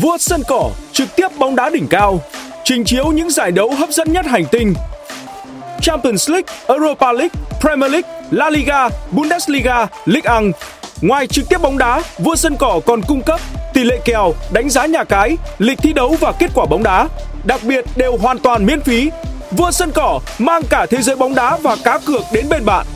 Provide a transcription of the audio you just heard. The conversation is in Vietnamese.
Vua sân cỏ trực tiếp bóng đá đỉnh cao, trình chiếu những giải đấu hấp dẫn nhất hành tinh. Champions League, Europa League, Premier League, La Liga, Bundesliga, Ligue 1. Ngoài trực tiếp bóng đá, Vua sân cỏ còn cung cấp tỷ lệ kèo, đánh giá nhà cái, lịch thi đấu và kết quả bóng đá. Đặc biệt đều hoàn toàn miễn phí. Vua sân cỏ mang cả thế giới bóng đá và cá cược đến bên bạn.